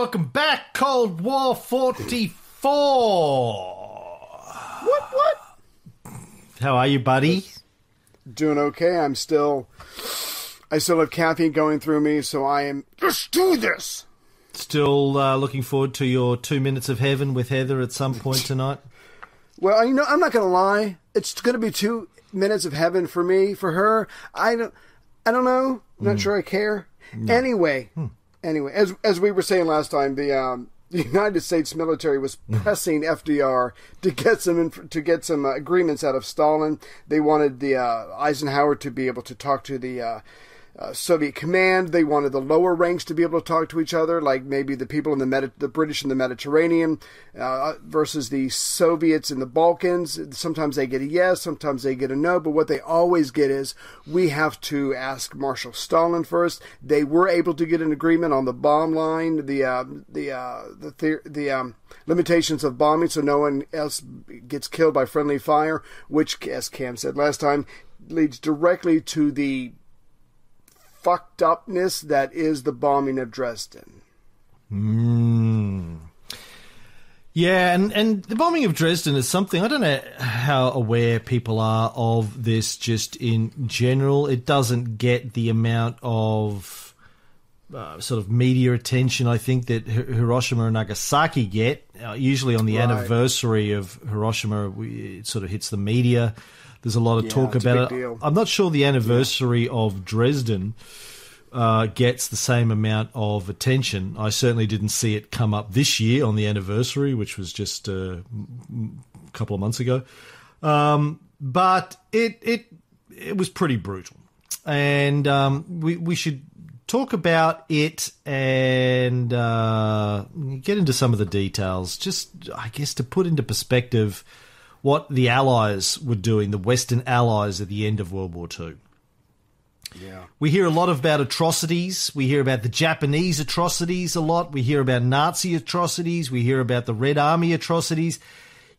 Welcome back, Cold War 44. What? What? How are you, buddy? Doing okay. I'm still. I still have caffeine going through me, so I am. Let's do this. Still uh, looking forward to your two minutes of heaven with Heather at some point tonight? Well, you know, I'm not gonna lie. It's gonna be two minutes of heaven for me. For her, I don't. I don't know. I'm not sure I care. Anyway, anyway, as as we were saying last time, the um, the United States military was pressing FDR to get some inf- to get some uh, agreements out of Stalin. They wanted the uh, Eisenhower to be able to talk to the. Uh, uh, Soviet command. They wanted the lower ranks to be able to talk to each other, like maybe the people in the Medi- the British in the Mediterranean uh, versus the Soviets in the Balkans. Sometimes they get a yes, sometimes they get a no, but what they always get is we have to ask Marshal Stalin first. They were able to get an agreement on the bomb line, the uh, the uh, the the, the um, limitations of bombing, so no one else gets killed by friendly fire, which, as Cam said last time, leads directly to the fucked upness that is the bombing of Dresden. Yeah, and, and the bombing of Dresden is something, I don't know how aware people are of this just in general. It doesn't get the amount of uh, sort of media attention, I think, that Hiroshima and Nagasaki get. Uh, usually on the Right. anniversary of Hiroshima, we, it sort of hits the media. There's a lot of Yeah, talk about it. deal. I'm not sure the anniversary of Dresden uh, gets the same amount of attention. I certainly didn't see it come up this year on the anniversary, which was just uh, a couple of months ago. Um, but it it it was pretty brutal, and um, we we should talk about it and uh, get into some of the details. Just I guess to put into perspective what the Allies were doing, the Western Allies at the end of World War Two. Yeah. We hear a lot about atrocities. We hear about the Japanese atrocities a lot. We hear about Nazi atrocities. We hear about the Red Army atrocities.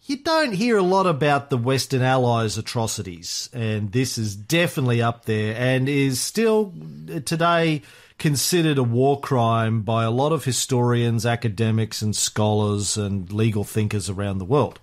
You don't hear a lot about the Western Allies atrocities. And this is definitely up there and is still uh, today considered a war crime by a lot of historians, academics, and scholars and legal thinkers around the world.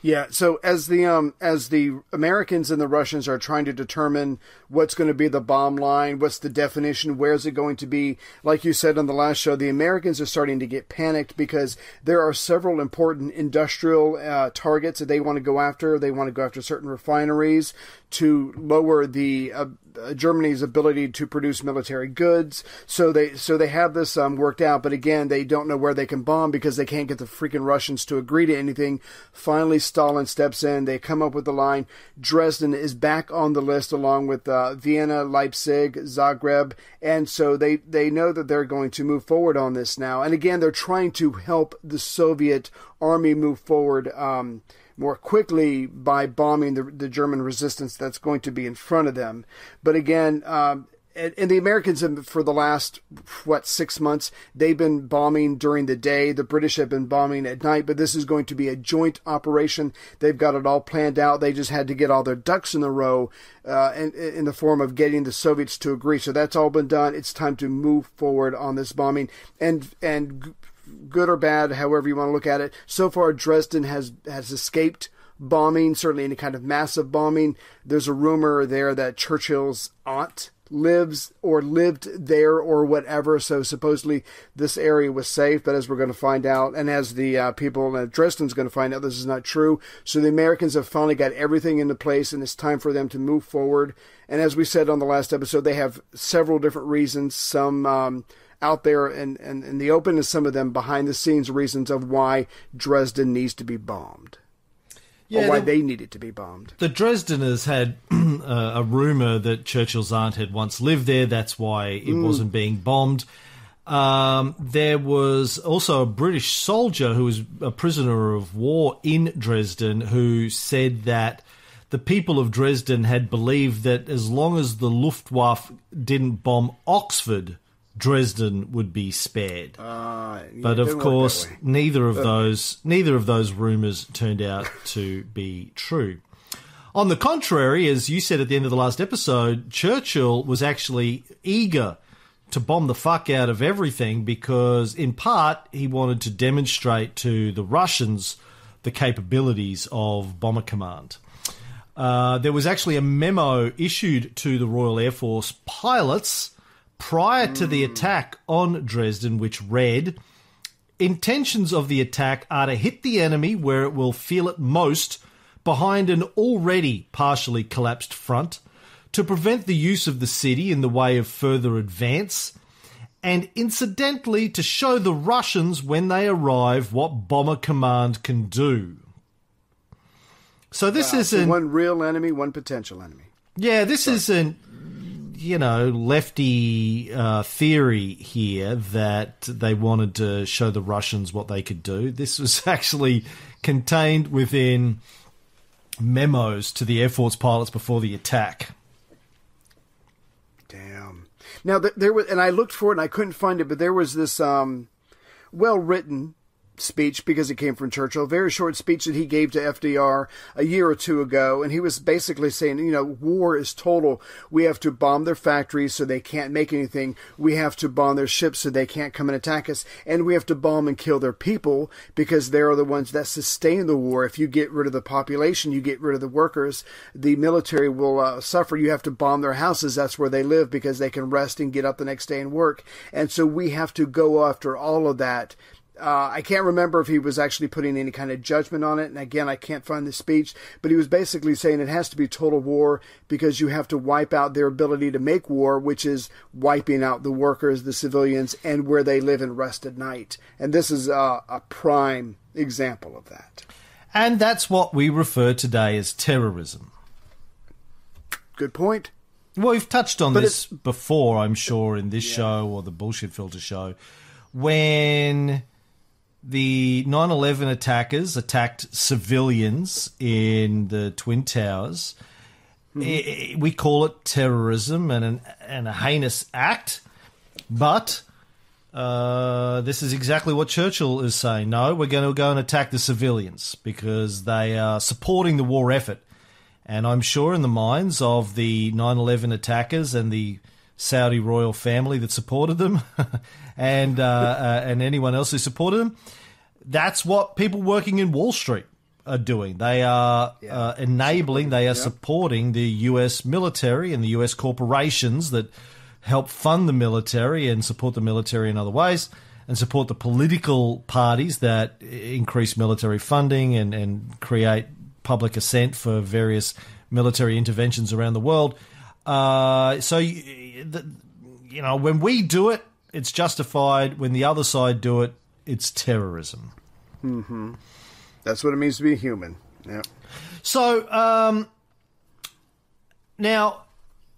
Yeah, so as the um as the Americans and the Russians are trying to determine what's going to be the bomb line, what's the definition, where's it going to be, like you said on the last show, the Americans are starting to get panicked because there are several important industrial uh, targets that they want to go after. They want to go after certain refineries to lower the uh, Germany's ability to produce military goods. So they so they have this um, worked out, but again, they don't know where they can bomb because they can't get the freaking Russians to agree to anything. Finally, Stalin steps in. They come up with the line: Dresden is back on the list, along with uh, Vienna, Leipzig, Zagreb, and so they they know that they're going to move forward on this now. And again, they're trying to help the Soviet army move forward. Um, more quickly by bombing the, the German resistance that's going to be in front of them. But again, um, and, and the Americans have, for the last what six months, they've been bombing during the day. The British have been bombing at night. But this is going to be a joint operation. They've got it all planned out. They just had to get all their ducks in a row, uh, in, in the form of getting the Soviets to agree. So that's all been done. It's time to move forward on this bombing. And and good or bad, however you want to look at it. So far, Dresden has has escaped bombing, certainly any kind of massive bombing. There's a rumor there that Churchill's aunt lives or lived there or whatever. So supposedly this area was safe, but as we're going to find out, and as the uh, people in Dresden's going to find out, this is not true. So the Americans have finally got everything into place, and it's time for them to move forward. And as we said on the last episode, they have several different reasons. Some um, out there and in, in, in the open, and some of them behind the scenes reasons of why Dresden needs to be bombed Yeah, or why the- they needed to be bombed. The Dresdeners had uh, a rumor that Churchill's aunt had once lived there. That's why it wasn't being bombed. Um, there was also a British soldier who was a prisoner of war in Dresden who said that the people of Dresden had believed that as long as the Luftwaffe didn't bomb Oxford, Dresden would be spared. Uh, yeah, But of didn't work that course, neither of those neither of those rumors turned out to be true. On the contrary, as you said at the end of the last episode, Churchill was actually eager to bomb the fuck out of everything because, in part, he wanted to demonstrate to the Russians the capabilities of Bomber Command. Uh, there was actually a memo issued to the Royal Air Force pilots prior to the attack on Dresden, which read Intentions of the attack are to hit the enemy where it will feel it most behind an already partially collapsed front, to prevent the use of the city in the way of further advance, and incidentally to show the Russians when they arrive what Bomber Command can do. So this So isn't one real enemy, one potential enemy. yeah, this isn't, you know, lefty uh, theory here that they wanted to show the Russians what they could do. This was actually contained within memos to the Air Force pilots before the attack. Damn. Now there was, and I looked for it and I couldn't find it, but there was this um, well written speech because it came from Churchill, very short speech that he gave to FDR a year or two ago, and he was basically saying, you know, war is total. We have to bomb their factories so they can't make anything. We have to bomb their ships so they can't come and attack us, and we have to bomb and kill their people because they're the ones that sustain the war. If you get rid of the population, you get rid of the workers, the military will uh, suffer. You have to bomb their houses. That's where they live because they can rest and get up the next day and work. And so we have to go after all of that. Uh, I can't remember if he was actually putting any kind of judgment on it. And again, I can't find the speech, but he was basically saying it has to be total war because you have to wipe out their ability to make war, which is wiping out the workers, the civilians, and where they live and rest at night. And this is uh, a prime example of that. And that's what we refer today as terrorism. Good point. Well, we've touched on But this before, I'm sure, in this show or the Bullshit Filter show. When the 9 11 attackers attacked civilians in the Twin Towers, i- we call it terrorism and, an, and a heinous act. But uh, this is exactly what Churchill is saying. No, we're going to go and attack the civilians because they are supporting the war effort. And I'm sure in the minds of the 9 11 attackers and the Saudi royal family that supported them and, uh, uh, and anyone else who supported them, that's what people working in Wall Street are doing. They are uh, enabling, they are supporting the US military and the US corporations that help fund the military and support the military in other ways and support the political parties that increase military funding and, and create public assent for various military interventions around the world. Uh, so, the, you know, when we do it, it's justified. When the other side do it, it's terrorism. Mm-hmm. That's what it means to be human. Yeah. So, um, now,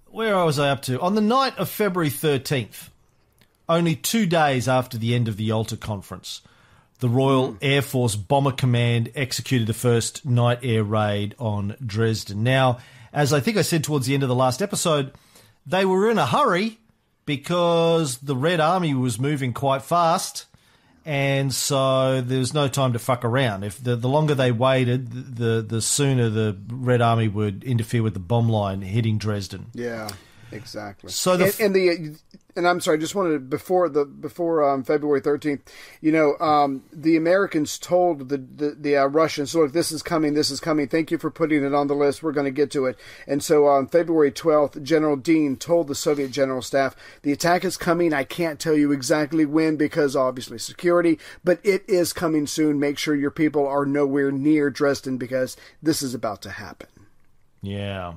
where was I up to? On the night of February 13th, only two days after the end of the Yalta Conference, the Royal Air Force Bomber Command executed the first night air raid on Dresden. Now, as I think I said towards the end of the last episode, they were in a hurry because the Red Army was moving quite fast. And so there was no time to fuck around. If the, the longer they waited, the the sooner the Red Army would interfere with the bomb line hitting Dresden. Yeah. Exactly. So the and, and the and I'm sorry, I just wanted to, before the before um, February 13th, you know, um, the Americans told the the, the uh, Russians, "Look, this is coming, this is coming. Thank you for putting it on the list. We're going to get to it." And so on February 12th, General Deane told the Soviet General Staff, "The attack is coming. I can't tell you exactly when because obviously security, but it is coming soon. Make sure your people are nowhere near Dresden because this is about to happen." Yeah.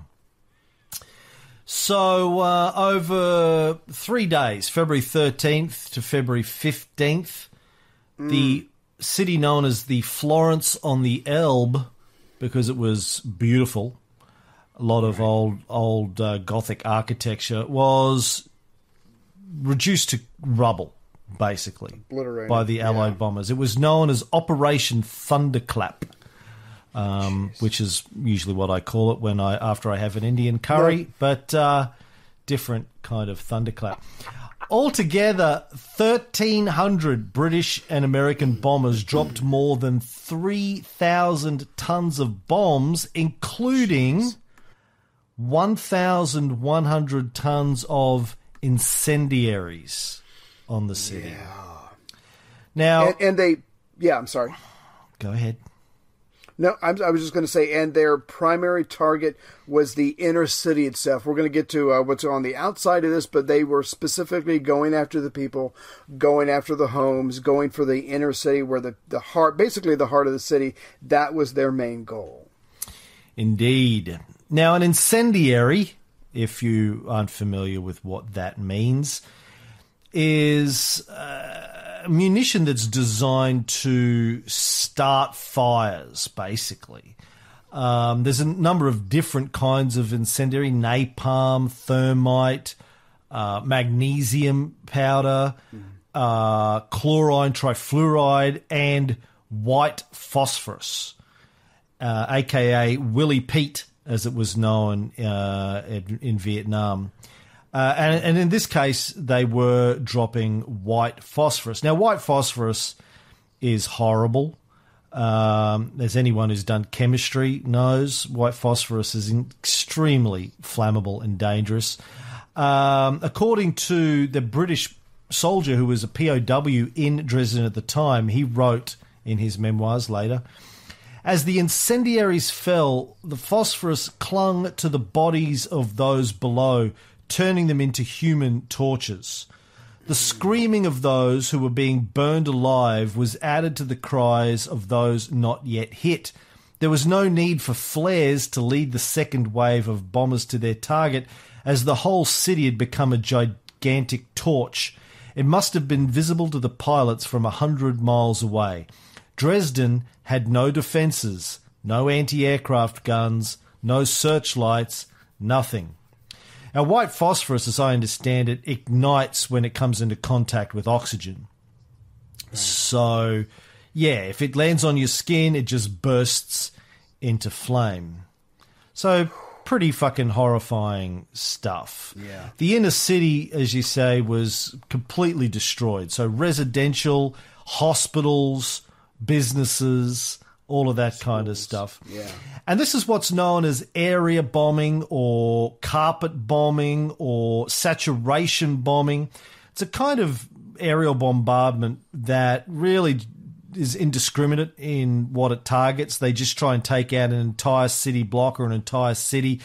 So uh, over three days, February 13th to February 15th, the city known as the Florence on the Elbe, because it was beautiful, a lot of old old uh, Gothic architecture, was reduced to rubble, basically, by the Allied yeah. bombers. It was known as Operation Thunderclap um, which is usually what I call it when I after I have an Indian curry, but uh, different kind of thunderclap. Altogether, 1,300 British and American bombers dropped more than 3,000 tons of bombs, including 1,100 tons of incendiaries on the city. Now, And, and they, yeah, I'm sorry. go ahead. No, I'm, I was just going to say, and their primary target was the inner city itself. We're going to get to uh, what's on the outside of this, but they were specifically going after the people, going after the homes, going for the inner city, where the, the heart, basically the heart of the city, that was their main goal. Indeed. Now, an incendiary, if you aren't familiar with what that means, is uh, munition that's designed to start fires, basically. Um, there's a number of different kinds of incendiary napalm, thermite, uh, magnesium powder, uh, chlorine, trifluoride, and white phosphorus uh, aka Willie Pete, as it was known uh, in Vietnam. Uh, and, and in this case, they were dropping white phosphorus. Now, white phosphorus is horrible. Um, as anyone who's done chemistry knows, white phosphorus is extremely flammable and dangerous. Um, according to the British soldier who was a POW in Dresden at the time, he wrote in his memoirs later. As the incendiaries fell, the phosphorus clung to the bodies of those below, turning them into human torches. The screaming of those who were being burned alive was added to the cries of those not yet hit. There was no need for flares to lead the second wave of bombers to their target, as the whole city had become a gigantic torch. It must have been visible to the pilots from a hundred miles away. Dresden had no defences, no anti aircraft guns, no searchlights, nothing. Now, white phosphorus, as I understand it, ignites when it comes into contact with oxygen. So, yeah, if it lands on your skin, it just bursts into flame. So, pretty fucking horrifying stuff. Yeah. The inner city, as you say, was completely destroyed. So, residential, hospitals, businesses, all of that kind of stuff. Yeah. And this is what's known as area bombing or carpet bombing or saturation bombing. It's a kind of aerial bombardment that really is indiscriminate in what it targets. They just try and take out an entire city block or an entire city,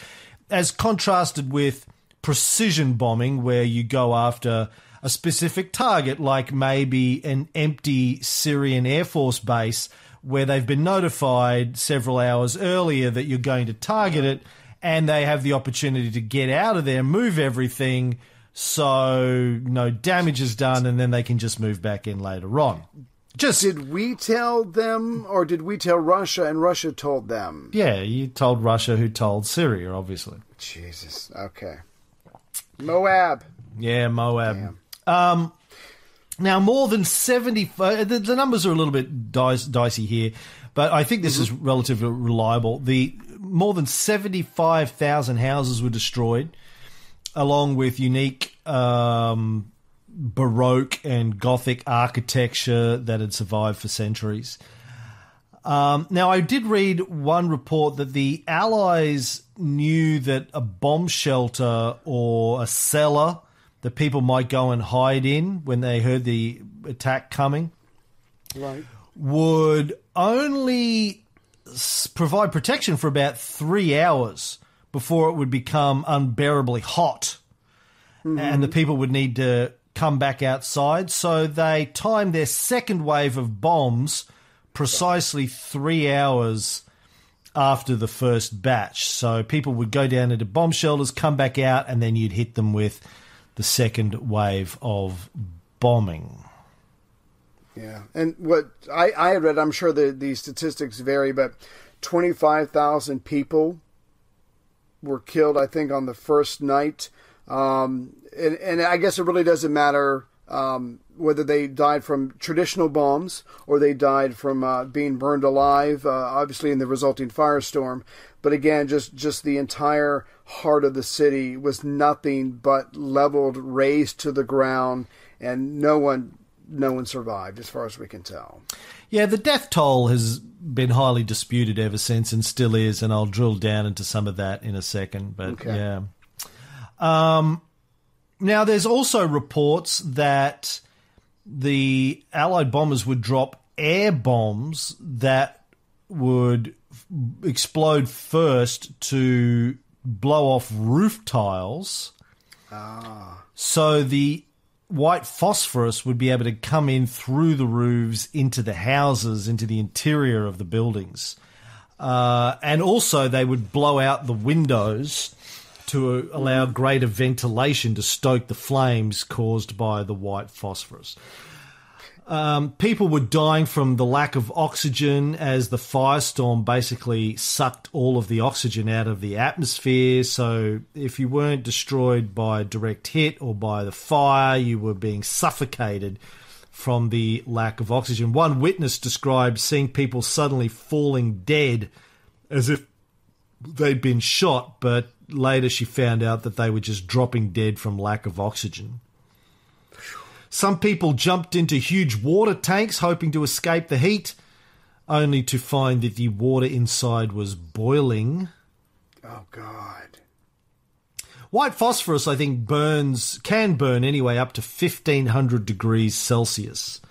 as contrasted with precision bombing, where you go after a specific target, like maybe an empty Syrian Air Force base where they've been notified several hours earlier that you're going to target it, and they have the opportunity to get out of there, move everything, so no damage is done, and then they can just move back in later on. Just Did we tell them, or did we tell Russia and Russia told them? yeah, you told Russia who told Syria, obviously. Jesus. Okay. Moab. Yeah, Moab. Um, now, more than 70, uh, the, the numbers are a little bit dice, dicey here, but I think this is relatively reliable. The more than 75,000 houses were destroyed, along with unique um, Baroque and Gothic architecture that had survived for centuries. Um, now, I did read one report that the Allies knew that a bomb shelter or a cellar that people might go and hide in when they heard the attack coming Right. would only provide protection for about three hours before it would become unbearably hot. And the mm-hmm. people would need to come back outside. So they timed their second wave of bombs precisely three hours after the first batch. So people would go down into bomb shelters, come back out, and then you'd hit them with the second wave of bombing. Yeah, and what I, I read, I'm sure the the statistics vary, but 25,000 people were killed. I think on the first night, um, and and I guess it really doesn't matter um, whether they died from traditional bombs or they died from uh, being burned alive, uh, obviously in the resulting firestorm. But again, just just the entire heart of the city was nothing but leveled, razed to the ground, and no one no one survived, as far as we can tell. Yeah, the death toll has been highly disputed ever since and still is, and I'll drill down into some of that in a second. But Okay. yeah. Um, now, there's also reports that the Allied bombers would drop air bombs that would explode first to blow off roof tiles. So the white phosphorus would be able to come in through the roofs into the houses, into the interior of the buildings. Uh, and also, they would blow out the windows to allow greater ventilation to stoke the flames caused by the white phosphorus. Um, people were dying from the lack of oxygen as the firestorm basically sucked all of the oxygen out of the atmosphere. So, if you weren't destroyed by direct hit or by the fire, you were being suffocated from the lack of oxygen. One witness described seeing people suddenly falling dead as if they'd been shot, but later she found out that they were just dropping dead from lack of oxygen. Some people jumped into huge water tanks hoping to escape the heat, only to find that the water inside was boiling. Oh God! White phosphorus, I think, burns, can burn anyway up to 1500 degrees Celsius,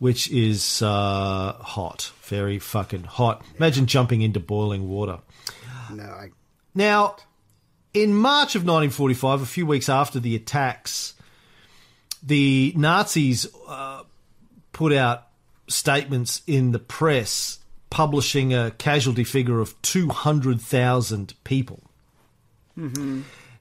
which is uh, hot. Very fucking hot. Imagine jumping into boiling water. No, I Now, in March of 1945, a few weeks after the attacks, the Nazis uh, put out statements in the press publishing a casualty figure of 200,000 people.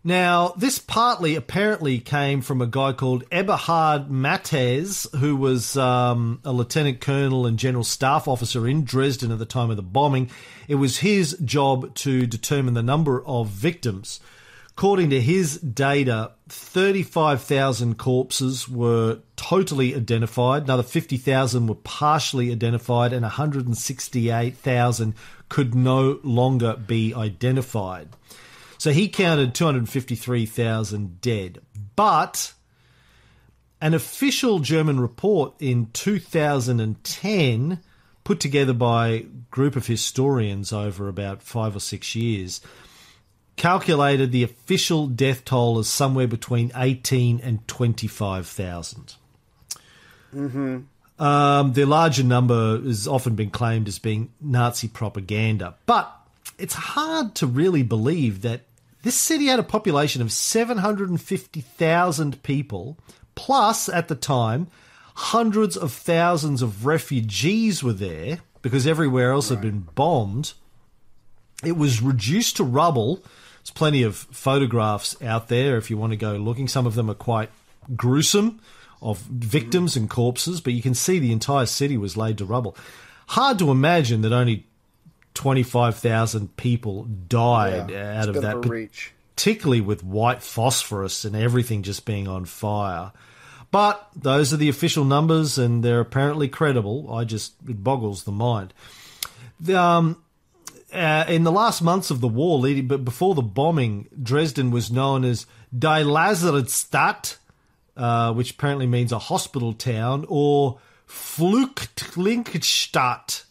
Now, this partly apparently came from a guy called Eberhard Matthes, who was um, a lieutenant colonel and general staff officer in Dresden at the time of the bombing. It was his job to determine the number of victims. According to his data, 35,000 corpses were totally identified, another 50,000 were partially identified, and 168,000 could no longer be identified. So he counted 253,000 dead. But an official German report in 2010, put together by a group of historians over about five or six years, calculated the official death toll as somewhere between 18 and 25,000. Um, the larger number has often been claimed as being Nazi propaganda, but it's hard to really believe that this city had a population of 750,000 people, plus at the time, hundreds of thousands of refugees were there because everywhere else had been bombed. It was reduced to rubble. There's plenty of photographs out there if you want to go looking. Some of them are quite gruesome of victims and corpses, but you can see the entire city was laid to rubble. Hard to imagine that only 25,000 people died Yeah, out of that, reach. particularly with white phosphorus and everything just being on fire. But those are the official numbers, and they're apparently credible. I just it boggles the mind. The, um, uh, in the last months of the war, leading but before the bombing, Dresden was known as Die Lazarettstadt, uh, which apparently means a hospital town, or Flüchtlingsstadt,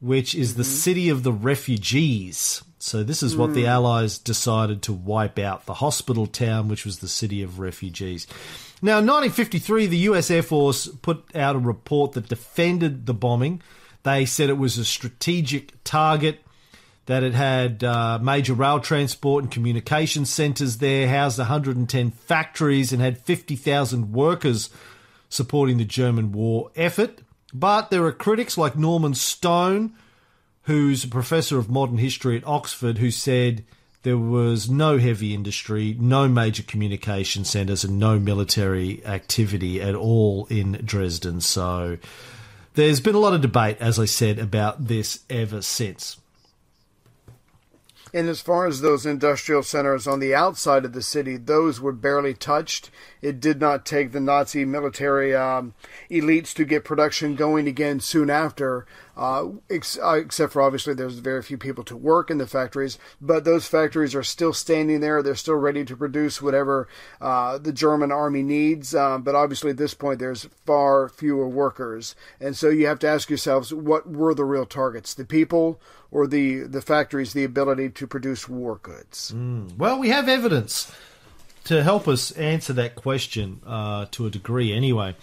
which is the city of the refugees. So this is what the Allies decided to wipe out the hospital town, which was the city of refugees. Now, in 1953, the U.S. Air Force put out a report that defended the bombing. They said it was a strategic target, that it had uh, major rail transport and communication centres there, housed 110 factories, and had 50,000 workers supporting the German war effort. But there are critics like Norman Stone, who's a professor of modern history at Oxford, who said there was no heavy industry, no major communication centres, and no military activity at all in Dresden. So there's been a lot of debate, as I said, about this ever since. And as far as those industrial centers on the outside of the city, those were barely touched. It did not take the Nazi military um, elites to get production going again soon after, uh, ex- uh, except for obviously there's very few people to work in the factories. But those factories are still standing there. They're still ready to produce whatever uh, the German army needs. Uh, but obviously at this point there's far fewer workers. And so you have to ask yourselves what were the real targets? The people or the, the factories, the ability to produce war goods? Well, we have evidence to help us answer that question uh, to a degree, anyway.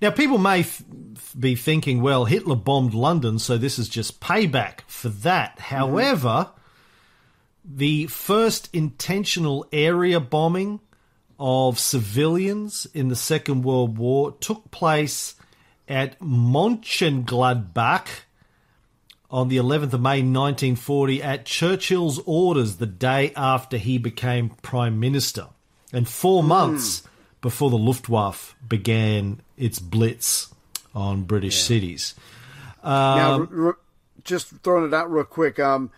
Now, people may f- be thinking, well, Hitler bombed London, so this is just payback for that. However, the first intentional area bombing of civilians in the Second World War took place at Mönchengladbach on the 11th of May 1940 at Churchill's orders the day after he became Prime Minister, and four months before the Luftwaffe began its blitz on British cities. now, r- r- just throwing it out real quick. Um,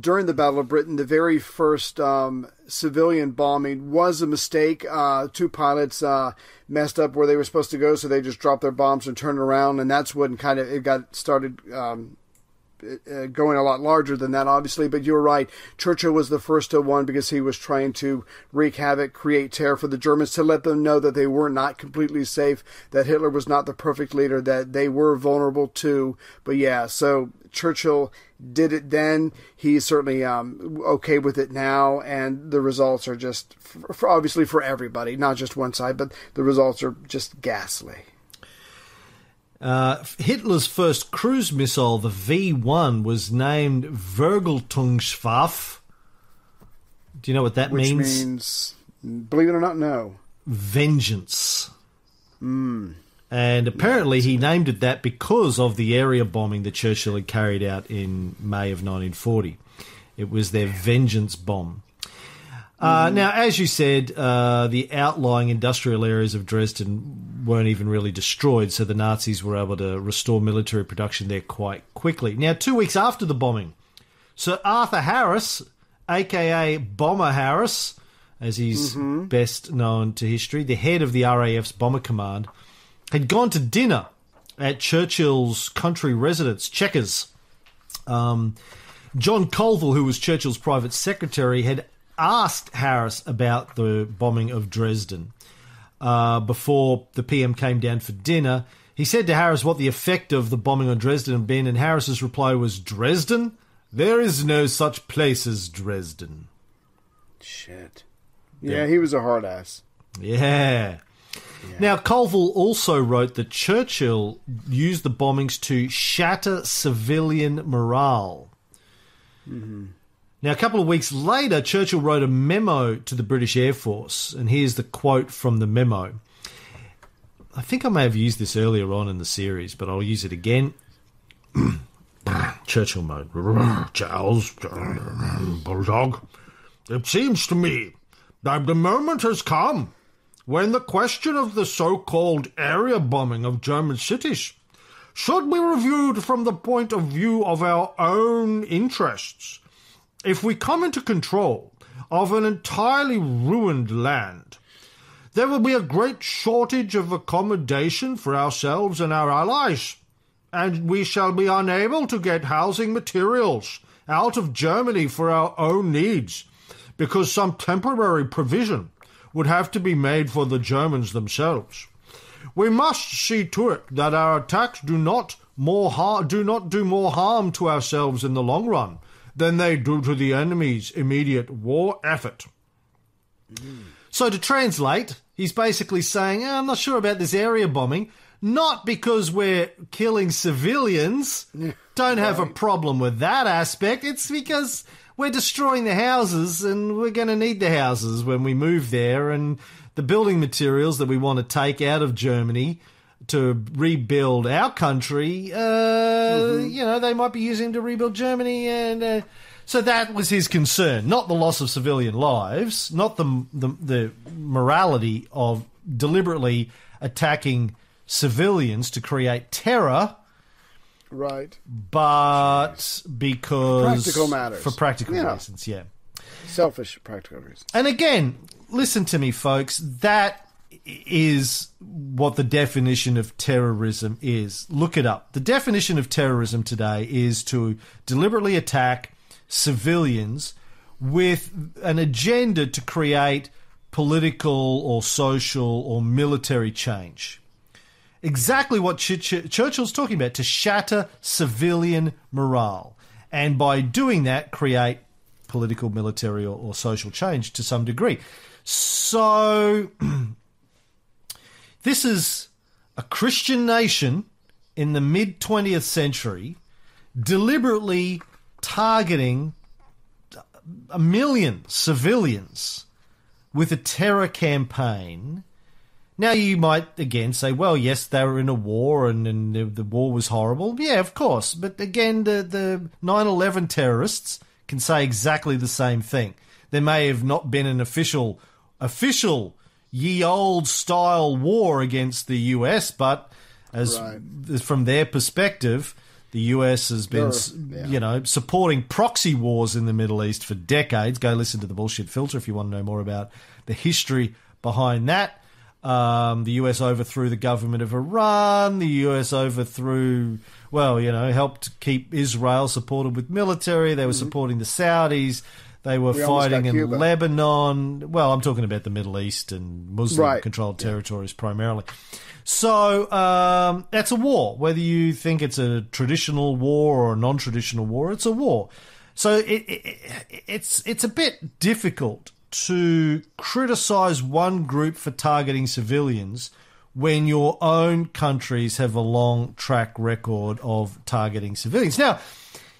during the Battle of Britain, the very first um, civilian bombing was a mistake. Uh, two pilots uh, messed up where they were supposed to go, so they just dropped their bombs and turned around, and that's when kind of it got started. Um, going a lot larger than that, obviously. But you're right. Churchill was the first to one because he was trying to wreak havoc, create terror for the Germans to let them know that they were not completely safe, that Hitler was not the perfect leader, that they were vulnerable too. But yeah, so Churchill did it then. He's certainly um, okay with it now, and the results are just, for, for obviously for everybody, not just one side, but the results are just ghastly. Uh, Hitler's first cruise missile, the V 1, was named Vergeltungswaffe. Do you know what that Which means? means, believe it or not, no. vengeance. And apparently, he named it that because of the area bombing that Churchill had carried out in May of 1940. It was their vengeance bomb. Uh, now, as you said, uh, the outlying industrial areas of Dresden weren't even really destroyed, so the Nazis were able to restore military production there quite quickly. Now, two weeks after the bombing, Sir Arthur Harris, aka Bomber Harris, as he's best known to history, the head of the RAF's Bomber Command, had gone to dinner at Churchill's country residence, Chequers. Um, John Colville, who was Churchill's private secretary, had asked Harris about the bombing of Dresden uh, before the PM came down for dinner. He said to Harris what the effect of the bombing on Dresden had been, and Harris's reply was, Dresden? There is no such place as Dresden. Shit. Yeah, he was a hard ass. Yeah. Now, Colville also wrote that Churchill used the bombings to shatter civilian morale. Now, a couple of weeks later, Churchill wrote a memo to the British Air Force, and here's the quote from the memo. I think I may have used this earlier on in the series, but I'll use it again. Churchill mode. Charles, Bulldog, it seems to me that the moment has come when the question of the so-called area bombing of German cities should be reviewed from the point of view of our own interests. If we come into control of an entirely ruined land, there will be a great shortage of accommodation for ourselves and our allies, and we shall be unable to get housing materials out of Germany for our own needs, because some temporary provision would have to be made for the Germans themselves. We must see to it that our attacks do not more har- do not do more harm to ourselves in the long run than they do to the enemy's immediate war effort. So to translate, he's basically saying, "Oh, I'm not sure about this area bombing, not because we're killing civilians, don't have a problem with that aspect. It's because we're destroying the houses and we're going to need the houses when we move there and the building materials that we want to take out of Germany to rebuild our country, uh, you know, they might be using to rebuild Germany and uh, so that was his concern, not the loss of civilian lives, not the, the the morality of deliberately attacking civilians to create terror, Right. but because Practical matters. for practical Yeah. reasons, yeah. Selfish practical reasons. And again, listen to me, folks. That is what the definition of terrorism is. Look it up. The definition of terrorism today is to deliberately attack civilians with an agenda to create political or social or military change. Exactly what Ch- Ch- Churchill's talking about to shatter civilian morale. And by doing that, create political, military, or, or social change to some degree. So, this is a Christian nation in the mid 20th century deliberately targeting a million civilians with a terror campaign. Now, you might again say, well, yes, they were in a war and, and the, the war was horrible. Yeah, of course. But again, the, the 9 11 terrorists can say exactly the same thing. There may have not been an official, official, ye old style war against the US, but as Right. from their perspective, the US has been, yeah. you know, supporting proxy wars in the Middle East for decades. Go listen to the bullshit filter if you want to know more about the history behind that. Um, the US overthrew the government of Iran. The US overthrew, well, you know, helped keep Israel supported with military. They were supporting the Saudis. They were. We fighting in Cuba. Lebanon. Well, I'm talking about the Middle East and Muslim Right. controlled territories primarily. So um, that's a war. Whether you think it's a traditional war or a non-traditional war, it's a war. So it, it, it, it's it's a bit difficult to criticize one group for targeting civilians when your own countries have a long track record of targeting civilians. Now,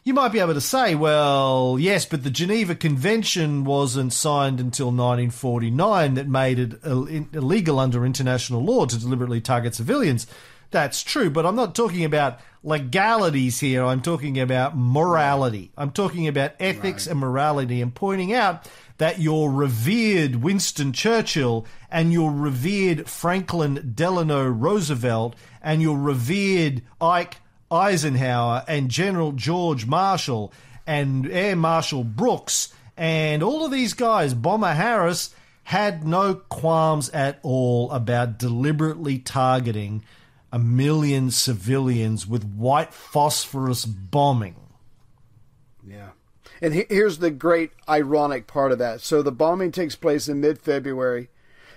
you might be able to say, well, yes, but the Geneva Convention wasn't signed until 1949 that made it illegal under international law to deliberately target civilians. That's true, but I'm not talking about legalities here. I'm talking about morality. I'm talking about ethics and morality and pointing out that your revered Winston Churchill and your revered Franklin Delano Roosevelt and your revered Ike Eisenhower and General George Marshall and Air Marshal Brooks and all of these guys, Bomber Harris, had no qualms at all about deliberately targeting a million civilians with white phosphorus bombing. Yeah. And he- here's the great ironic part of that. So the bombing takes place in mid February.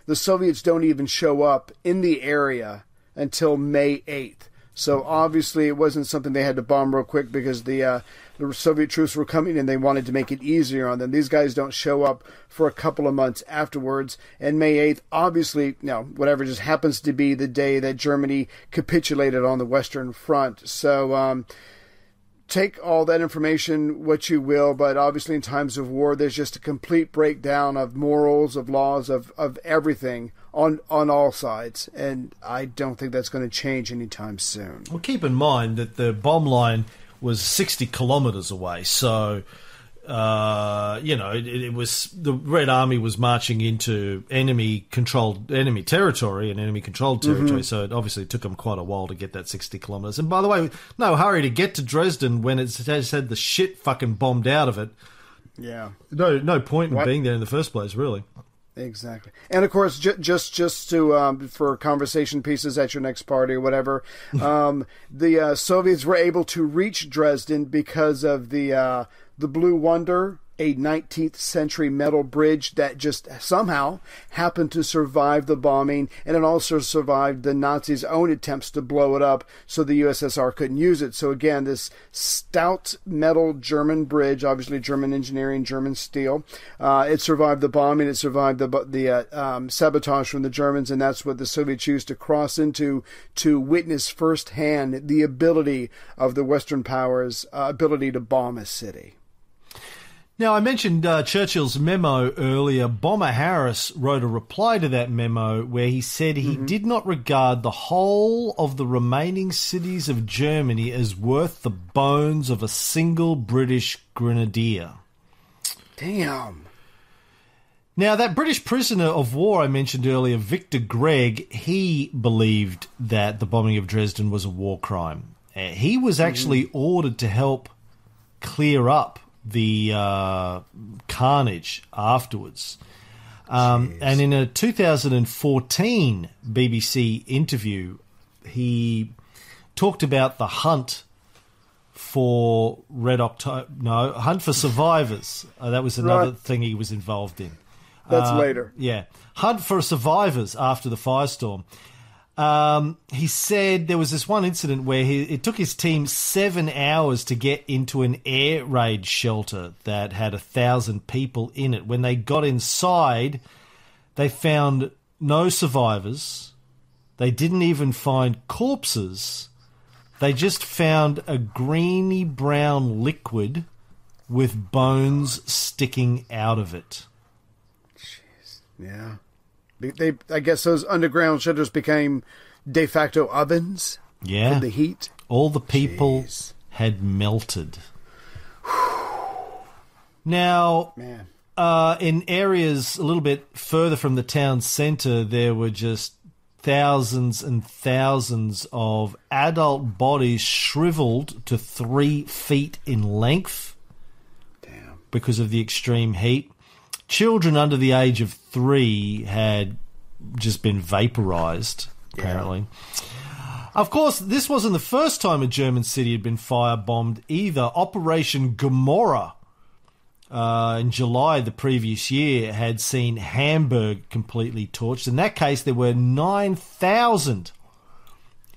The Soviets don't even show up in the area until May 8th. So obviously it wasn't something they had to bomb real quick because the uh, the Soviet troops were coming and they wanted to make it easier on them. These guys don't show up for a couple of months afterwards. And May 8th, obviously, no, whatever just happens to be the day that Germany capitulated on the Western Front. So um, take all that information what you will, but obviously in times of war, there's just a complete breakdown of morals, of laws, of, of everything on on all sides, and I don't think that's going to change anytime soon. Well, keep in mind that the bomb line was 60 kilometres away, so. Uh, you know, it, it was the Red Army was marching into enemy controlled enemy territory and enemy controlled territory, so it obviously took them quite a while to get that sixty kilometers. And by the way, no hurry to get to Dresden when it has had the shit fucking bombed out of it. Yeah. No, no point in What? being there in the first place, really. Exactly, and of course, ju- just just to um, for conversation pieces at your next party or whatever, um, the uh, Soviets were able to reach Dresden because of the uh, the Blue Wonder a 19th century metal bridge that just somehow happened to survive the bombing, and it also survived the Nazis' own attempts to blow it up so the USSR couldn't use it. So again, this stout metal German bridge, obviously German engineering, German steel, uh, it survived the bombing, it survived the the uh, um, sabotage from the Germans, and that's what the Soviets used to cross into to witness firsthand the ability of the Western powers' uh, ability to bomb a city. Now, I mentioned uh, Churchill's memo earlier. Bomber Harris wrote a reply to that memo where he said he mm-hmm. did not regard the whole of the remaining cities of Germany as worth the bones of a single British grenadier. Damn. Now, that British prisoner of war I mentioned earlier, Victor Gregg, he believed that the bombing of Dresden was a war crime. Uh, he was actually mm-hmm. ordered to help clear up the uh, carnage afterwards. Um, and in a 2014 BBC interview, he talked about the hunt for Red October. No, Hunt for Survivors. Uh, that was another right. thing he was involved in. That's uh, later. Yeah. Hunt for Survivors after the firestorm. Um, he said there was this one incident where he, it took his team seven hours to get into an air raid shelter that had a thousand people in it. When they got inside, they found no survivors. They didn't even find corpses. They just found a greeny brown liquid with bones sticking out of it. Jeez. Yeah. They, I guess those underground shelters became de facto ovens. Yeah, the heat. All the people Jeez. had melted. now, Man. Uh, in areas a little bit further from the town centre, there were just thousands and thousands of adult bodies shriveled to three feet in length. Damn. Because of the extreme heat children under the age of three had just been vaporized, apparently. Yeah. Of course, this wasn't the first time a German city had been firebombed either. Operation Gomorrah uh, in July the previous year had seen Hamburg completely torched. In that case, there were 9,000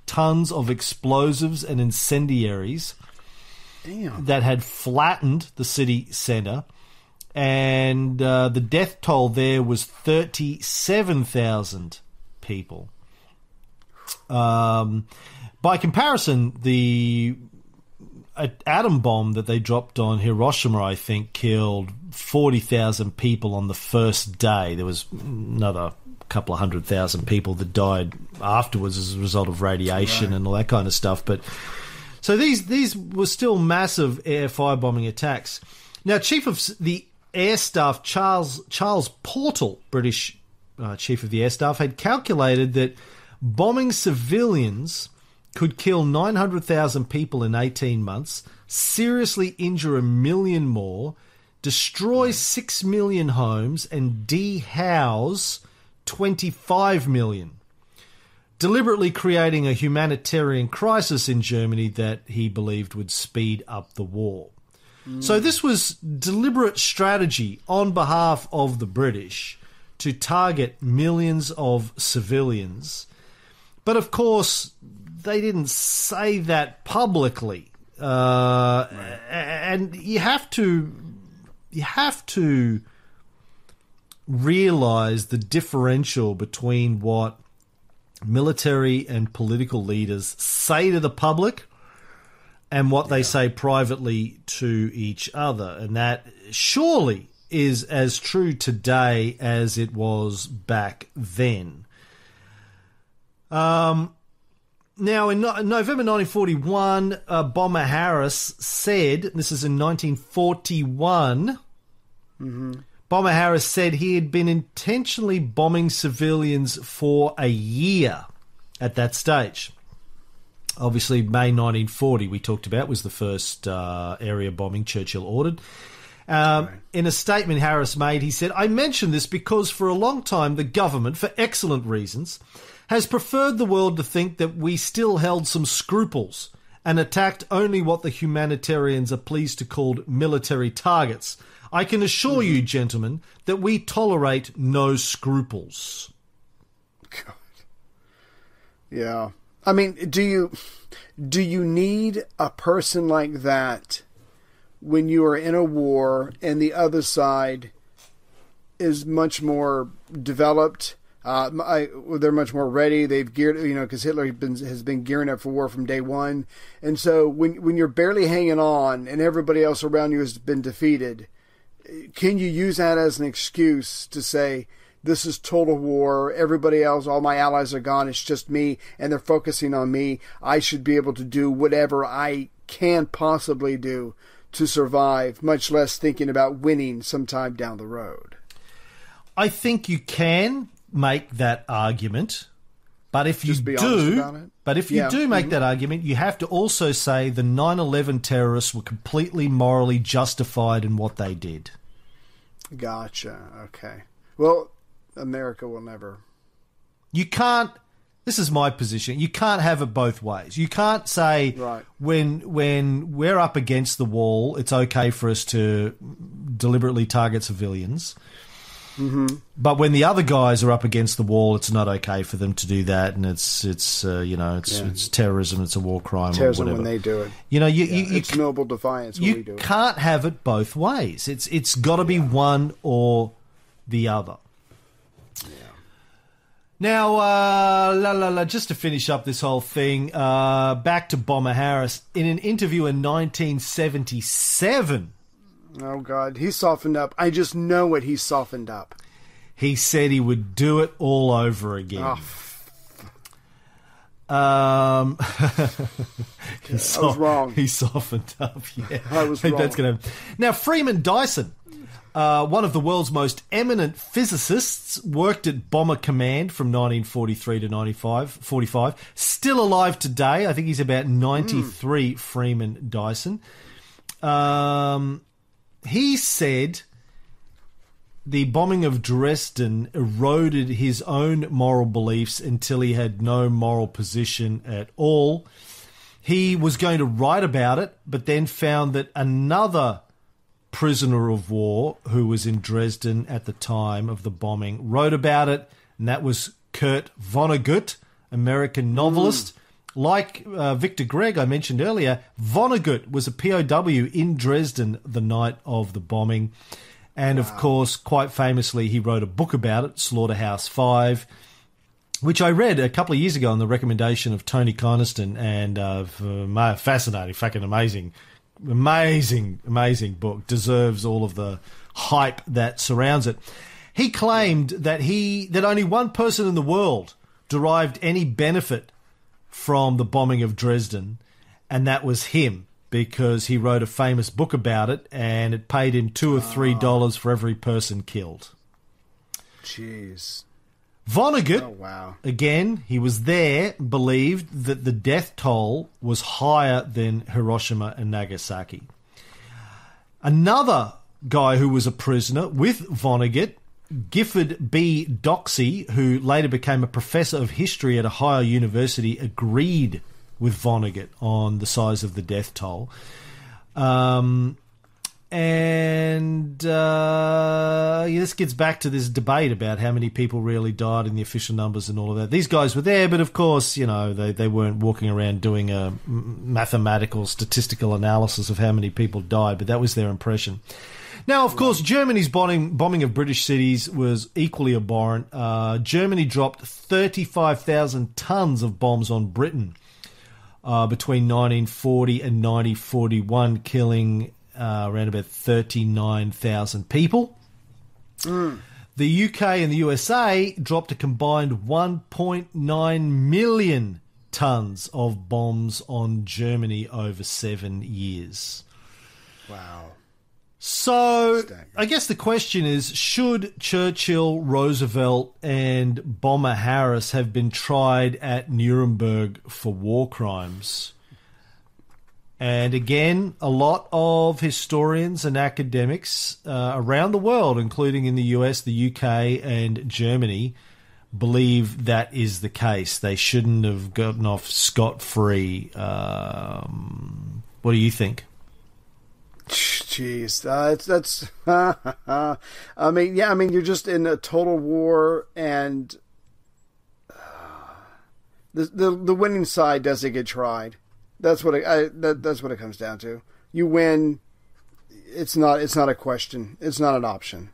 tons of explosives and incendiaries Damn. that had flattened the city centre and uh, the death toll there was 37,000 people. Um, by comparison, the atom bomb that they dropped on Hiroshima, I think, killed 40,000 people on the first day. There was another couple of hundred thousand people that died afterwards as a result of radiation right. and all that kind of stuff. But so these these were still massive air firebombing attacks. Now, chief of the Air Staff Charles Charles Portal, British uh, Chief of the Air Staff, had calculated that bombing civilians could kill 900,000 people in 18 months, seriously injure a million more, destroy 6 million homes, and dehouse 25 million. Deliberately creating a humanitarian crisis in Germany that he believed would speed up the war. So this was deliberate strategy on behalf of the British to target millions of civilians. But of course, they didn't say that publicly. Uh, right. And you have to, you have to realize the differential between what military and political leaders say to the public and what they say privately to each other. And that surely is as true today as it was back then. Um, now, in, no- in November 1941, uh, Bomber Harris said, this is in 1941, mm-hmm. Bomber Harris said he had been intentionally bombing civilians for a year at that stage. Obviously, May 1940, we talked about, was the first uh, area bombing Churchill ordered. Um, right. In a statement Harris made, he said, I mention this because for a long time the government, for excellent reasons, has preferred the world to think that we still held some scruples and attacked only what the humanitarians are pleased to call military targets. I can assure you, gentlemen, that we tolerate no scruples. God. Yeah. I mean, do you do you need a person like that when you are in a war and the other side is much more developed? Uh, I, they're much more ready. They've geared, you know, because Hitler has been, has been gearing up for war from day one. And so when when you're barely hanging on and everybody else around you has been defeated, can you use that as an excuse to say this is total war? Everybody else, all my allies are gone. It's just me, and they're focusing on me. I should be able to do whatever I can possibly do to survive, much less thinking about winning sometime down the road. I think you can make that argument. But if Just you do, but if you Yeah. do make mm-hmm. that argument, you have to also say the 9/11 terrorists were completely morally justified in what they did. Gotcha. Okay. Well, America will never. You can't. This is my position. You can't have it both ways. You can't say Right. when when we're up against the wall, it's okay for us to deliberately target civilians. Mm-hmm. But when the other guys are up against the wall, it's not okay for them to do that, and it's it's uh, you know it's Yeah. it's terrorism, it's a war crime, Terrorism or whatever. when they do it. you know, you you, you, it's noble defiance when you we do it. can't have it both ways. It's it's got to be one or the other. Now, uh, la la la. Just to finish up this whole thing, uh, back to Bomber Harris in an interview in 1977. Oh God, He softened up. I just know it. He softened up. He said he would do it all over again. Oh, Um, he I was wrong. He softened up. Yeah, I was think That's gonna. Now Freeman Dyson, uh, one of the world's most eminent physicists, worked at Bomber Command from 1943 to 95, 45. Still alive today. I think he's about 93. Freeman Dyson. Um, he said the bombing of Dresden eroded his own moral beliefs until he had no moral position at all. He was going to write about it, but then found that another prisoner of war who was in Dresden at the time of the bombing wrote about it, and that was Kurt Vonnegut, American novelist. Like uh, Victor Gregg, I mentioned earlier, Vonnegut was a POW in Dresden the night of the bombing. And of course, quite famously, he wrote a book about it, Slaughterhouse Five, which I read a couple of years ago on the recommendation of Tony Coniston, and uh, fascinating, fucking amazing, amazing, amazing book. Deserves all of the hype that surrounds it. He claimed that he that only one person in the world derived any benefit from the bombing of Dresden, and that was him because he wrote a famous book about it, and it paid him two or three ah. dollars for every person killed. jeez. Vonnegut Oh wow. Again, he was there, believed that the death toll was higher than Hiroshima and Nagasaki. Another guy who was a prisoner with Vonnegut, Gifford B. Doxey, who later became a professor of history at Ohio University, agreed with Vonnegut on the size of the death toll. Um, and uh, yeah, this gets back to this debate about how many people really died in the official numbers and all of that. These guys were there, but of course, you know, they, they weren't walking around doing a mathematical, statistical analysis of how many people died, but that was their impression. Now, of course, Germany's bombing, bombing of British cities was equally abhorrent. Uh, Germany dropped 35,000 tons of bombs on Britain uh, between 1940 and 1941, killing uh, around about 39,000 people. The UK and the USA dropped a combined 1.9 million tons of bombs on Germany over seven years. Wow. So, Staggering. I guess the question is should Churchill, Roosevelt, and Bomber Harris have been tried at Nuremberg for war crimes? And again, a lot of historians and academics uh, around the world, including in the US, the UK, and Germany, believe that is the case. They shouldn't have gotten off scot free. Um, what do you think? Jeez, uh, that's. I mean, yeah, I mean, you're just in a total war, and uh, the the the winning side doesn't get tried. That's what it, I, that, that's what it comes down to. You win. It's not. It's not a question. It's not an option.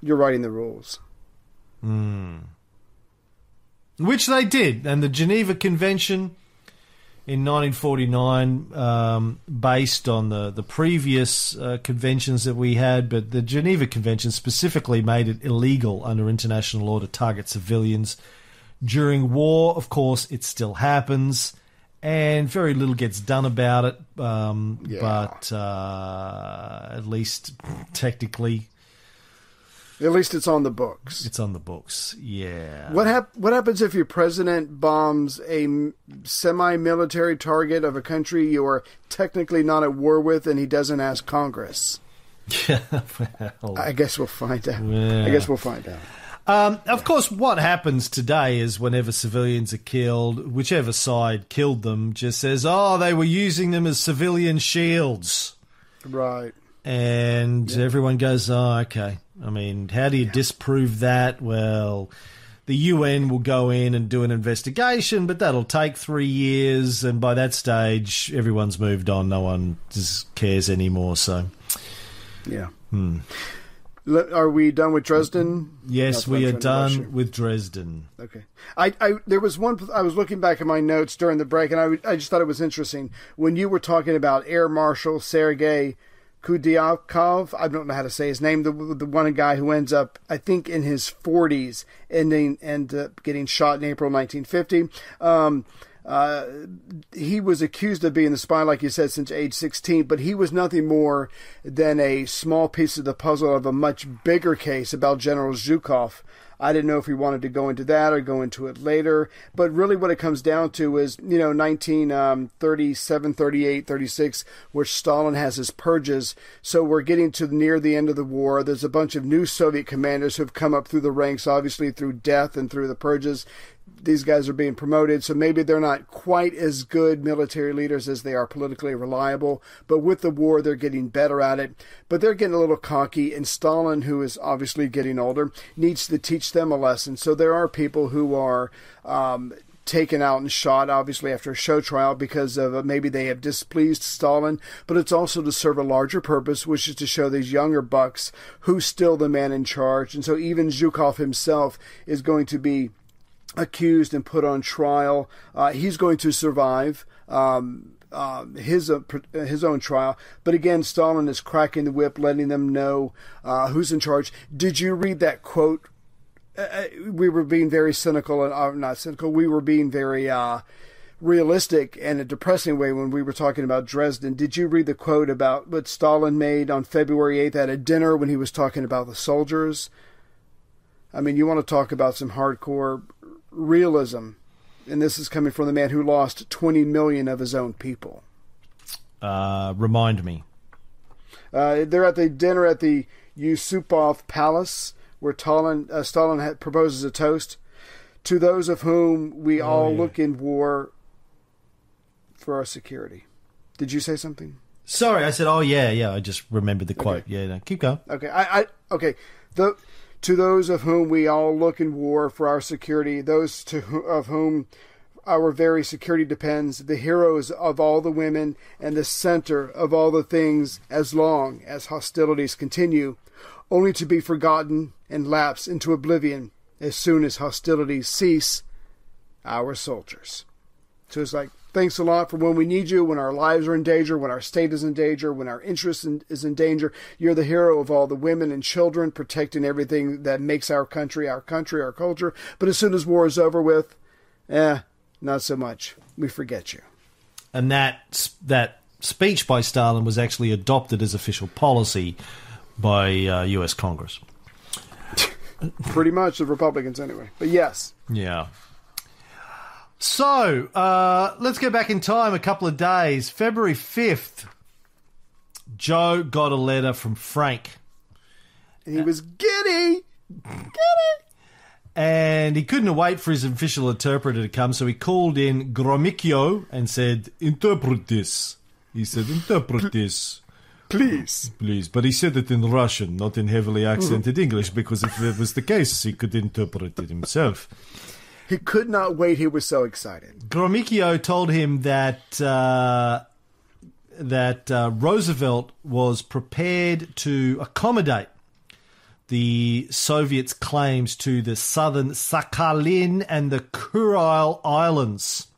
You're writing the rules. which they did, and the Geneva Convention in 1949, um, based on the the previous uh, conventions that we had, but the Geneva Convention specifically made it illegal under international law to target civilians during war. Of course, it still happens. And very little gets done about it, um, Yeah. but uh, at least technically At least it's on the books. it's on the books. Yeah. What hap- What happens if your president bombs a m- semi-military target of a country you are technically not at war with, and he doesn't ask Congress? Yeah. well, I guess we'll find out. Yeah. I guess we'll find out. Um, of course, what happens today is whenever civilians are killed, whichever side killed them just says, oh, they were using them as civilian shields. Right. And everyone goes, oh, okay. I mean, how do you disprove that? Well, the UN will go in and do an investigation, but that'll take three years. And by that stage, everyone's moved on. No one just cares anymore. So, Yeah. Hmm. Are we done with Dresden? yes, we are trying to rush done with Dresden. Okay. I, I there was one I was looking back at my notes during the break, and I, I just thought it was interesting when you were talking about Air Marshal Sergei Khudyakov. I don't know how to say his name. The the one guy who ends up, I think, in his 40s, ending and uh, getting shot in April 1950. Um, uh, he was accused of being the spy, like you said, since age 16, but he was nothing more than a small piece of the puzzle of a much bigger case about General Zhukov. I didn't know if we wanted to go into that or go into it later, but really what it comes down to is, you know, 1937, 38, 36, where Stalin has his purges. So we're getting to near the end of the war. There's a bunch of new Soviet commanders who've come up through the ranks, obviously through death and through the purges these guys are being promoted, so maybe they're not quite as good military leaders as they are politically reliable. But with the war, they're getting better at it. But they're getting a little cocky, and Stalin, who is obviously getting older, needs to teach them a lesson. So there are people who are. Um, taken out and shot, obviously, after a show trial because of uh, maybe they have displeased Stalin, but it's also to serve a larger purpose, which is to show these younger bucks who's still the man in charge. And so even Zhukov himself is going to be accused and put on trial. Uh, he's going to survive. Um, um, his uh, uh, his own trial, but again, Stalin is cracking the whip, letting them know uh, who's in charge. Did you read that quote? Uh, we were being very cynical and uh, not cynical. We were being very uh, realistic and a depressing way when we were talking about Dresden. Did you read the quote about what Stalin made on February eighth at a dinner when he was talking about the soldiers? I mean, you want to talk about some hardcore realism, and this is coming from the man who lost 20 million of his own people. Uh, remind me. Uh, they're at the dinner at the Yusupov Palace, where Stalin, uh, Stalin had, proposes a toast to those of whom we all yeah. look in war for our security. Did you say something? Sorry, I said, oh yeah, yeah. I just remembered the quote. Yeah, no, keep going. Okay, I, I okay. The to those of whom we all look in war for our security, those to of whom our very security depends, the heroes of all the women and the center of all the things, as long as hostilities continue, only to be forgotten and lapse into oblivion as soon as hostilities cease. Our soldiers. So it's like, thanks a lot for when we need you, when our lives are in danger, when our state is in danger, when our interest in, is in danger. You're the hero of all the women and children, protecting everything that makes our country our country, our culture. But as soon as war is over with, eh, not so much. We forget you. And that that speech by Stalin was actually adopted as official policy by uh, U.S. Congress. Pretty much the Republicans, anyway. But yes, Yeah. So uh, let's go back in time a couple of days. February fifth, Joe got a letter from Frank. and he was giddy. Giddy. And he couldn't wait for his official interpreter to come, so he called in Gromyko and said, Interpret this. He said, Interpret this. Please. Please. But he said it in Russian, not in heavily accented English, because if that was the case, he could interpret it himself. He could not wait. He was so excited. Gromyko told him that uh, that uh, Roosevelt was prepared to accommodate the Soviets' claims to the southern Sakhalin and the Kuril Islands.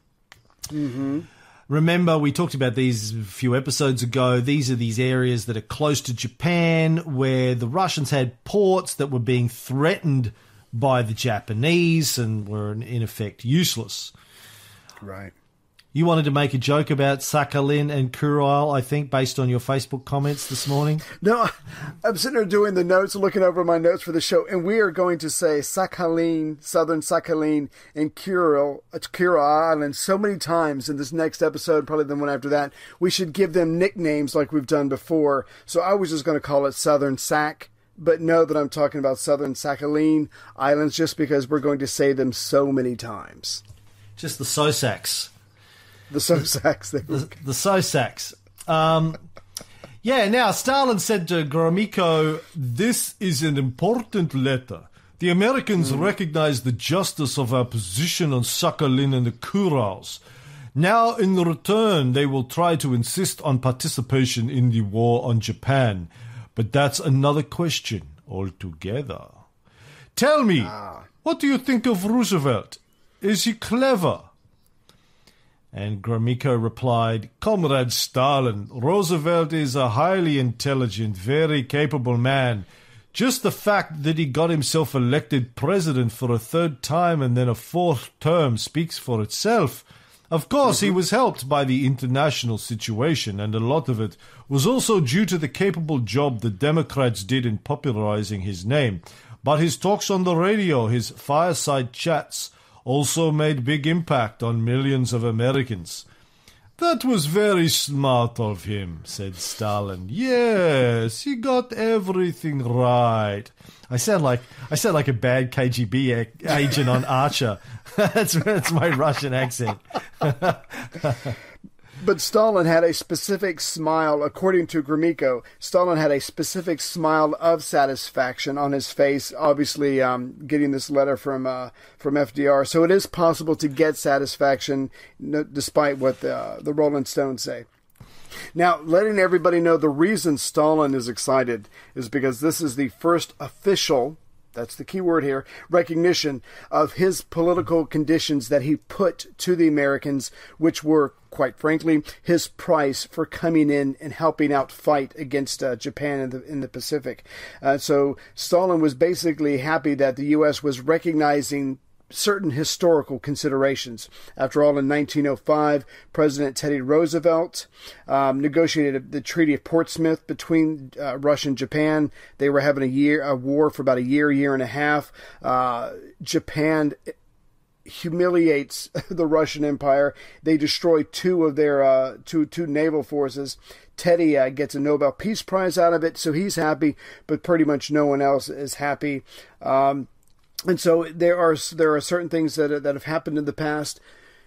Remember, we talked about these a few episodes ago. These are these areas that are close to Japan where the Russians had ports that were being threatened by the Japanese and were in effect useless. Right. You wanted to make a joke about Sakhalin and Kuril, I think, based on your Facebook comments this morning. No, I'm sitting here doing the notes, looking over my notes for the show, and we are going to say Sakhalin, Southern Sakhalin, and Kuril, uh, Kuril Island so many times in this next episode, probably the one after that. We should give them nicknames like we've done before. So I was just going to call it Southern Sac, but know that I'm talking about Southern Sakhalin Islands just because we're going to say them so many times. Just the Sosaks. The Sosacs. The, the Sosaks. Um, yeah, now Stalin said to Gromyko, This is an important letter. The Americans recognize the justice of our position on Sakhalin and the Kurils. Now, in return, they will try to insist on participation in the war on Japan. But that's another question altogether. Tell me, ah. what do you think of Roosevelt? Is he clever? And Gromyko replied, Comrade Stalin, Roosevelt is a highly intelligent, very capable man. Just the fact that he got himself elected president for a third time and then a fourth term speaks for itself. Of course, he mm-hmm. was helped by the international situation, and a lot of it was also due to the capable job the Democrats did in popularizing his name. But his talks on the radio, his fireside chats, also made big impact on millions of Americans. That was very smart of him, said Stalin. Yes, he got everything right. I sound like I sound like a bad KGB agent on Archer. that's that's my Russian accent. But Stalin had a specific smile, according to Gromyko. Stalin had a specific smile of satisfaction on his face. Obviously, um, getting this letter from uh, from FDR, so it is possible to get satisfaction, n- despite what the the Rolling Stones say. Now, letting everybody know the reason Stalin is excited is because this is the first official, that's the key word here, recognition of his political conditions that he put to the Americans, which were, quite frankly, his price for coming in and helping out fight against uh, Japan in the, in the Pacific. Uh, so Stalin was basically happy that the U.S. was recognizing certain historical considerations. After all, in 1905, President Teddy Roosevelt um, negotiated the Treaty of Portsmouth between uh, Russia and Japan. They were having a year, a war for about a year, year and a half. Uh, Japan humiliates the Russian Empire. They destroy two of their uh, two two naval forces. Teddy uh, gets a Nobel Peace Prize out of it, so he's happy, but pretty much no one else is happy. Um, and so there are there are certain things that that have happened in the past,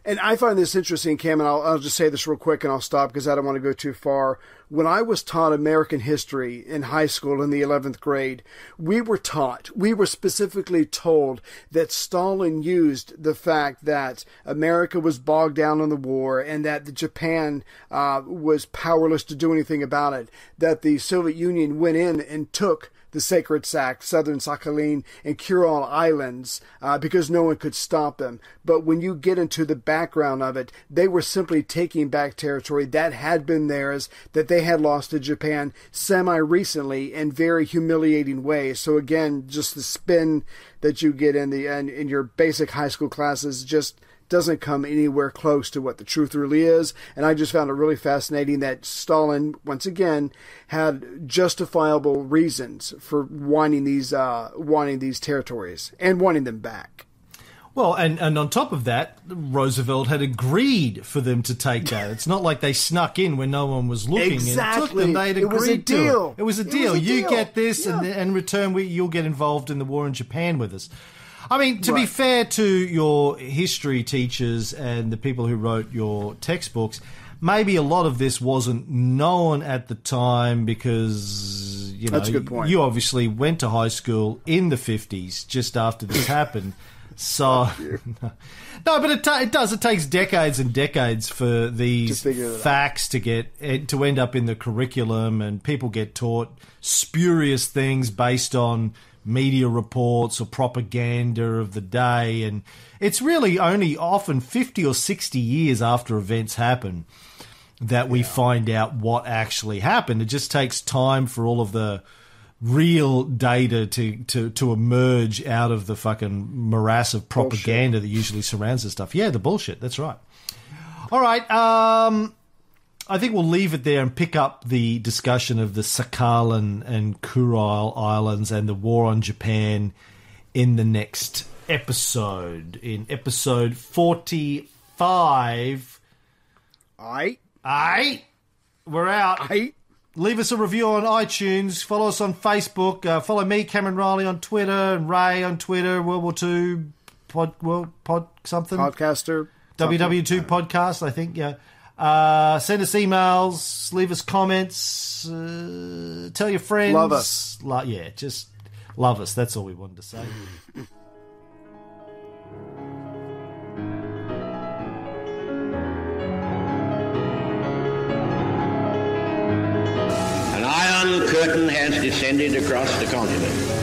and I find this interesting, Cam. And I'll, I'll just say this real quick, and I'll stop because I don't want to go too far. When I was taught American history in high school in the eleventh grade, we were taught, we were specifically told that Stalin used the fact that America was bogged down in the war and that Japan uh, was powerless to do anything about it. That the Soviet Union went in and took the Sacred Sac, Southern Sakhalin, and Kuril Islands uh, because no one could stop them. But when you get into the background of it, they were simply taking back territory that had been theirs, that they had lost to Japan semi recently in very humiliating ways. So again, just the spin that you get in the in, in your basic high school classes just doesn't come anywhere close to what the truth really is. And I just found it really fascinating that Stalin, once again, had justifiable reasons for wanting these uh, wanting these territories and wanting them back. Well, and, and on top of that, Roosevelt had agreed for them to take that. It's not like they snuck in when no one was looking and took Exactly. them. They'd It was a deal. it. It was a It was deal. a you deal. get this, and Yeah. in return, we, you'll get involved in the war in Japan with us. I mean, to be fair to your history teachers and the people who wrote your textbooks, maybe a lot of this wasn't known at the time because you know That's a good point. you obviously went to high school in the 50s just after this happened. So no, but it, ta- it does. It takes decades and decades for these out. facts to get eh, to end up in the curriculum, and people get taught spurious things based on media reports or propaganda of the day, and it's really only often fifty or sixty years after events happen that we find out what actually happened. It just takes time for all of the real data to, to, to emerge out of the fucking morass of propaganda that usually surrounds this stuff. Yeah, the bullshit. That's right. All right. Um, I think we'll leave it there and pick up the discussion of the Sakhalin and Kuril Islands and the war on Japan in the next episode. In episode 45. I, Aye. We're out. I, Leave us a review on iTunes. Follow us on Facebook. Uh, follow me, Cameron Reilly, on Twitter, and Ray on Twitter. World War Two pod, world pod something. podcaster. WW2 podcast, I think. Yeah. Uh, send us emails. Leave us comments. Uh, tell your friends. Love us. Lo- yeah, just love us. That's all we wanted to say. An iron curtain has descended across the continent.